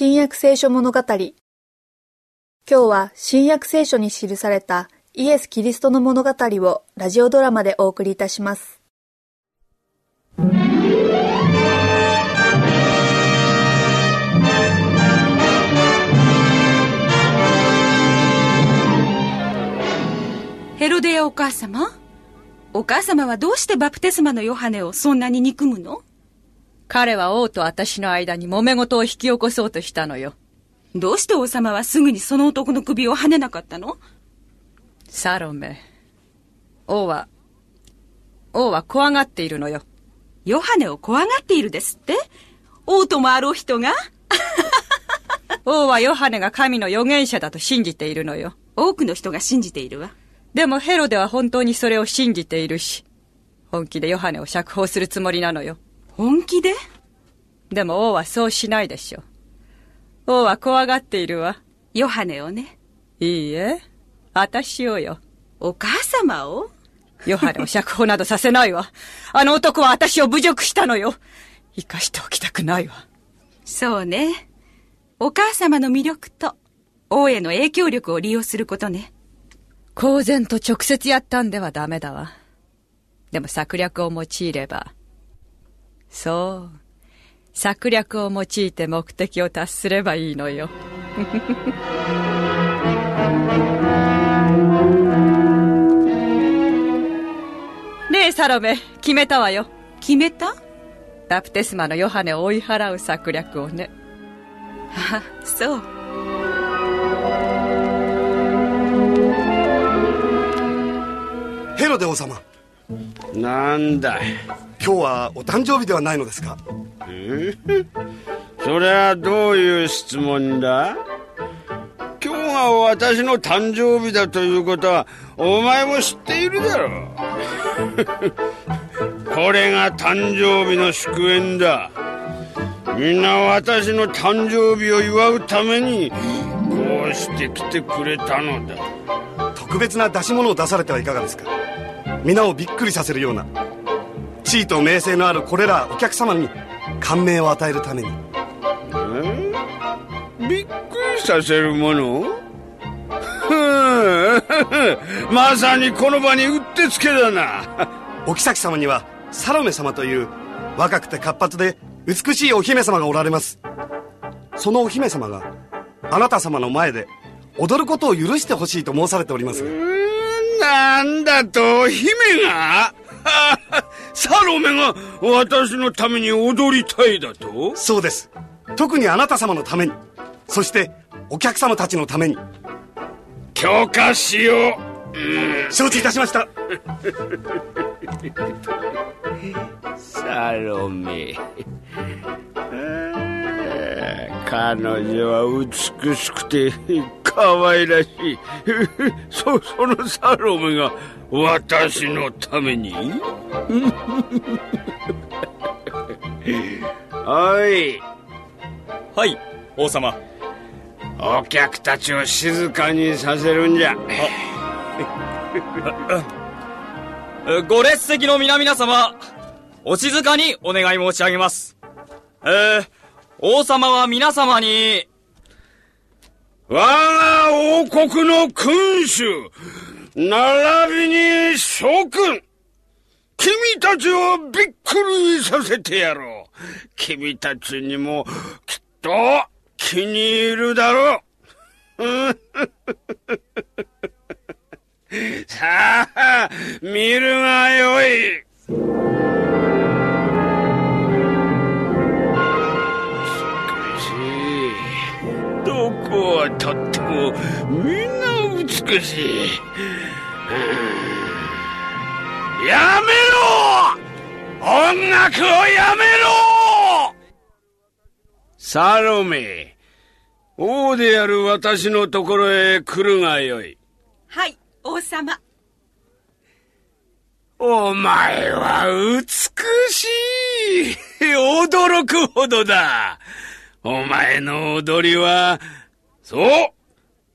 新約聖書物語。今日は新約聖書に記されたイエス・キリストの物語をラジオドラマでお送りいたします。ヘロデアお母様？お母様はどうしてバプテスマのヨハネをそんなに憎むの？彼は王と私の間に揉め事を引き起こそうとしたのよ。どうして王様はすぐにその男の首をはねなかったの？サロメ。王は、王は怖がっているのよ。ヨハネを怖がっているですって？王ともあろう人が？王はヨハネが神の預言者だと信じているのよ。多くの人が信じているわ。でもヘロデは本当にそれを信じているし、本気でヨハネを釈放するつもりなのよ。本気で？でも王はそうしないでしょ。王は怖がっているわ。ヨハネをね。いいえ、私をよ。お母様を？ヨハネを釈放などさせないわ。あの男は私を侮辱したのよ。生かしておきたくないわ。そうね。お母様の魅力と、王への影響力を利用することね。公然と直接やったんではダメだわ。でも策略を用いれば、そう。策略を用いて目的を達すればいいのよ。ねえ、サロメ、決めたわよ。決めた？バプテスマのヨハネを追い払う策略をね。あ、そう。ヘロデ王様なんだい今日はお誕生日ではないのですか？え。それはどういう質問だ？今日が私の誕生日だということはお前も知っているだろう。これが誕生日の祝宴だ。みんな私の誕生日を祝うためにこうして来てくれたのだ。特別な出し物を出されてはいかがですか？皆をびっくりさせるような地位と名声のあるこれらお客様に感銘を与えるために。え？びっくりさせるもの？まさにこの場にうってつけだな。お妃様にはサロメ様という若くて活発で美しいお姫様がおられます。そのお姫様があなた様の前で踊ることを許してほしいと申されておりますが。なんだと姫が？サロメが私のために踊りたいだと？そうです。特にあなた様のために。そしてお客様たちのために。許可しよう。承知いたしました。サロメ。彼女は美しくて可愛らしい。そそのサロメが私のために？おい。はい王様。お客たちを静かにさせるんじゃ。ご列席の皆々様お静かにお願い申し上げます。えー、王様は皆様に我が王国の君主並びに諸君君たちをびっくりさせてやろう。君たちにもきっと気に入るだろう。さあ見るがよい。とってもみんな美しい。やめろ！音楽をやめろ！サロメ王である私のところへ来るがよい。はい、王様。お前は美しい。驚くほどだ。お前の踊りは、そう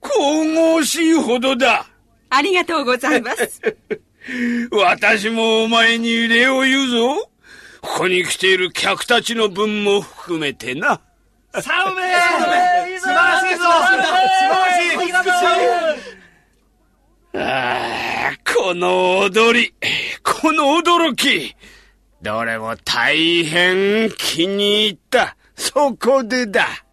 神々しいほどだありがとうございます。私もお前に礼を言うぞ。ここに来ている客たちの分も含めてな。サウメ素晴らしいぞ素晴らしいああ、この踊り、この驚き。どれも大変気に入った。そこでだ。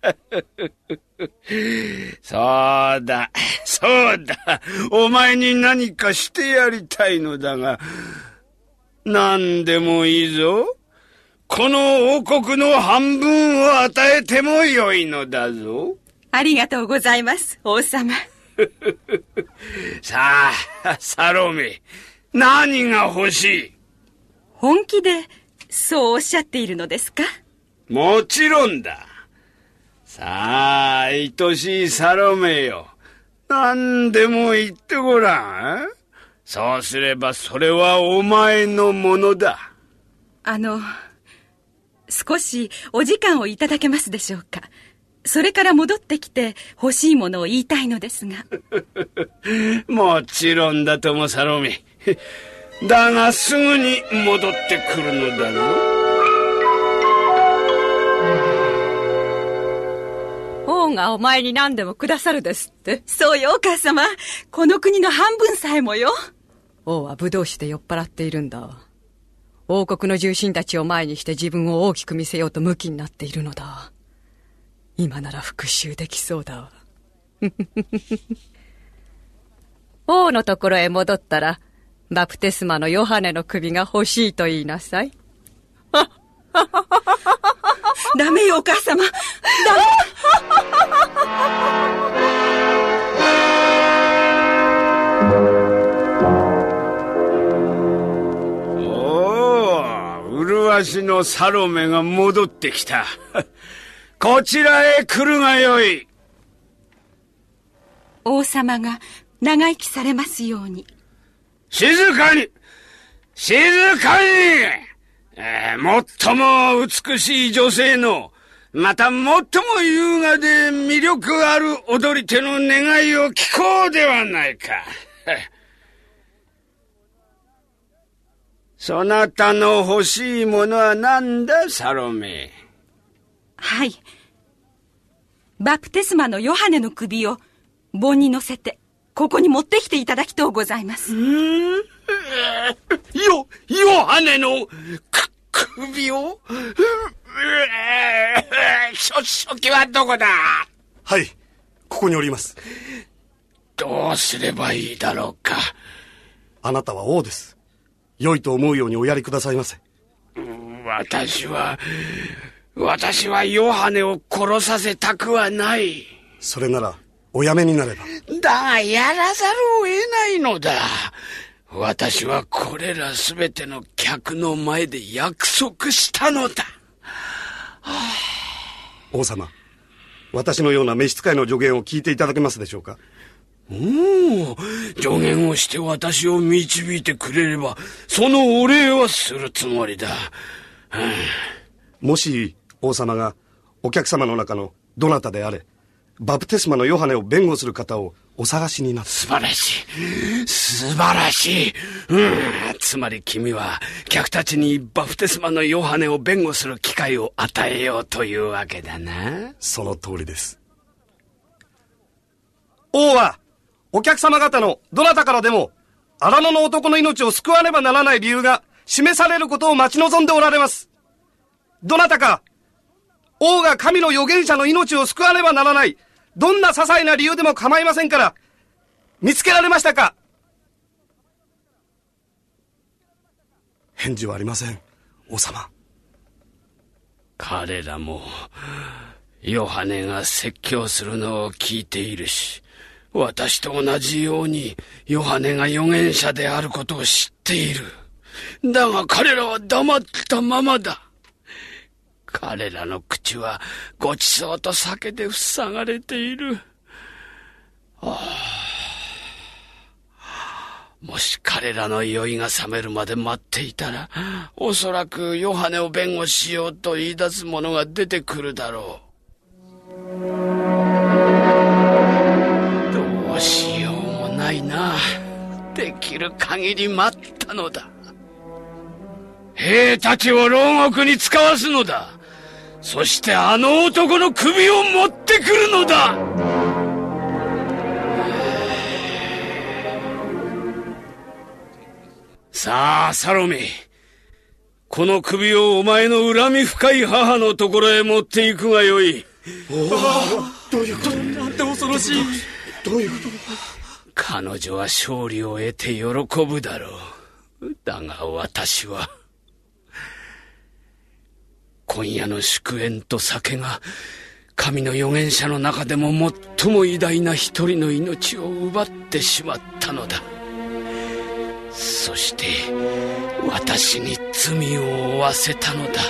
そうだ、そうだ。お前に何かしてやりたいのだが、何でもいいぞ。この王国の半分を与えてもよいのだぞ。ありがとうございます、王様。さあ、サロメ、何が欲しい？本気でそうおっしゃっているのですか？もちろんだ。さあ、愛しいサロメよ。何でも言ってごらん。そうすればそれはお前のものだ。あの、少しお時間をいただけますでしょうか。それから戻ってきて欲しいものを言いたいのですが。もちろんだとも、サロメ。だがすぐに戻ってくるのだぞ。王がお前に何でもくださるですってそうよ、お母様。この国の半分さえもよ。王は武道士で酔っ払っているんだ。王国の重臣たちを前にして自分を大きく見せようと向きになっているのだ。今なら復讐できそうだわ。王のところへ戻ったら、バプテスマのヨハネの首が欲しいと言いなさい。ダメよ、お母様。ダメ。おお、麗しのサロメが戻ってきた。こちらへ来るがよい。王様が長生きされますように。静かに静かに、えー、最も美しい女性の、また最も優雅で魅力ある踊り手の願いを聞こうではないか。そなたの欲しいものは何だ、サロメ？はい。バプテスマのヨハネの首を盆に乗せて、ここに持ってきていただきとうございます。よ、ヨハネの、首を？書記はどこだはい、ここにおります。どうすればいいだろうか。あなたは王です。良いと思うようにおやりくださいませ。私は、私はヨハネを殺させたくはない。それなら、おやめになれば。だが、やらざるを得ないのだ。私はこれらすべての客の前で約束したのだ。王様、私のような召使いの助言を聞いていただけますでしょうか？おお、助言をして私を導いてくれれば、そのお礼はするつもりだ。もし、王様がお客様の中のどなたであれ、バプテスマのヨハネを弁護する方をお探しになった。素晴らしい。素晴らしい。うん。つまり君は、客たちにバプテスマのヨハネを弁護する機会を与えようというわけだな。その通りです。王は、お客様方のどなたからでも、荒野の男の命を救わねばならない理由が示されることを待ち望んでおられます。どなたか、王が神の預言者の命を救わねばならないどんな些細な理由でも構いませんから、見つけられましたか？返事はありません、王様。彼らも、ヨハネが説教するのを聞いているし、私と同じようにヨハネが預言者であることを知っている。だが彼らは黙ったままだ。彼らの口はごちそうと酒で塞がれている。もし彼らの酔いが覚めるまで待っていたら、おそらくヨハネを弁護しようと言い出す者が出てくるだろう。どうしようもないな。できる限り待ったのだ。兵たちを牢獄に使わすのだ。そしてあの男の首を持ってくるのださあ、サロメ。この首をお前の恨み深い母のところへ持っていくがよい。どういうこと？なんて恐ろしい。どういうこと？彼女は勝利を得て喜ぶだろう。だが私は、今夜の祝宴と酒が、神の預言者の中でも最も偉大な一人の命を奪ってしまったのだ。そして私に罪を負わせたのだ。